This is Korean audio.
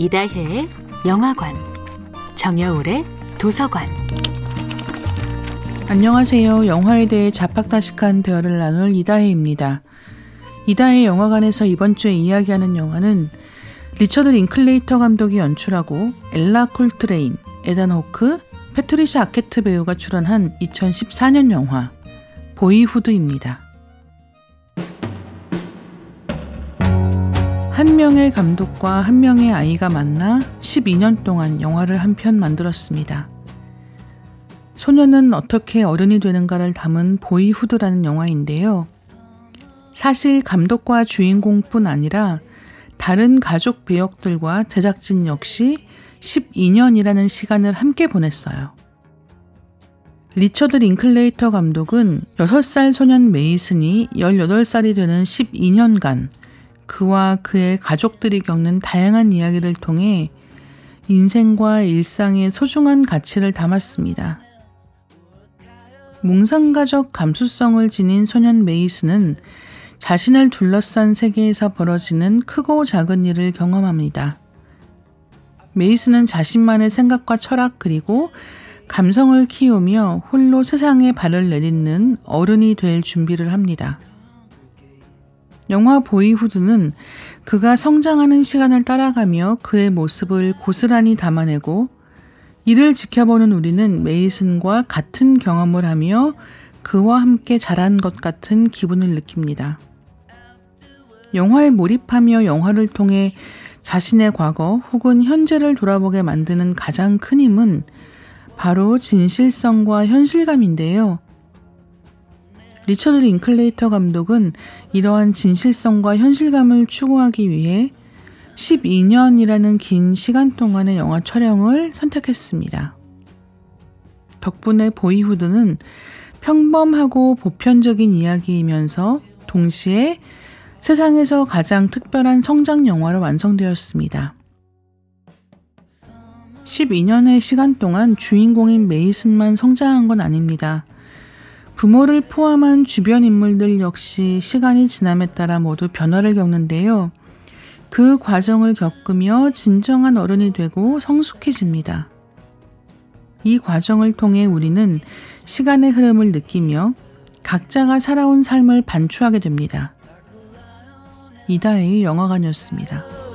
이다혜의 영화관, 정여울의 도서관. 안녕하세요. 영화에 대해 잡학다식한 대화를 나눌 이다혜입니다. 이다혜 영화관에서 이번 주에 이야기하는 영화는 리처드 링클레이터 감독이 연출하고 엘라 콜트레인, 에단 호크, 패트리샤 아케트 배우가 출연한 2014년 영화 보이후드입니다. 명의 감독과 한 명의 아이가 만나 12년 동안 영화를 한 편 만들었습니다. 소년은 어떻게 어른이 되는가를 담은 보이후드라는 영화인데요. 사실 감독과 주인공뿐 아니라 다른 가족 배역들과 제작진 역시 12년이라는 시간을 함께 보냈어요. 리처드 링클레이터 감독은 6살 소년 메이슨이 18살이 되는 12년간 그와 그의 가족들이 겪는 다양한 이야기를 통해 인생과 일상의 소중한 가치를 담았습니다. 몽상가적 감수성을 지닌 소년 메이슨은 자신을 둘러싼 세계에서 벌어지는 크고 작은 일을 경험합니다. 메이슨은 자신만의 생각과 철학 그리고 감성을 키우며 홀로 세상에 발을 내딛는 어른이 될 준비를 합니다. 영화 보이후드는 그가 성장하는 시간을 따라가며 그의 모습을 고스란히 담아내고 이를 지켜보는 우리는 메이슨과 같은 경험을 하며 그와 함께 자란 것 같은 기분을 느낍니다. 영화에 몰입하며 영화를 통해 자신의 과거 혹은 현재를 돌아보게 만드는 가장 큰 힘은 바로 진실성과 현실감인데요. 리처드 링클레이터 감독은 이러한 진실성과 현실감을 추구하기 위해 12년이라는 긴 시간 동안의 영화 촬영을 선택했습니다. 덕분에 보이후드는 평범하고 보편적인 이야기이면서 동시에 세상에서 가장 특별한 성장 영화로 완성되었습니다. 12년의 시간 동안 주인공인 메이슨만 성장한 건 아닙니다. 부모를 포함한 주변 인물들 역시 시간이 지남에 따라 모두 변화를 겪는데요. 그 과정을 겪으며 진정한 어른이 되고 성숙해집니다. 이 과정을 통해 우리는 시간의 흐름을 느끼며 각자가 살아온 삶을 반추하게 됩니다. 이다혜의 영화관이었습니다.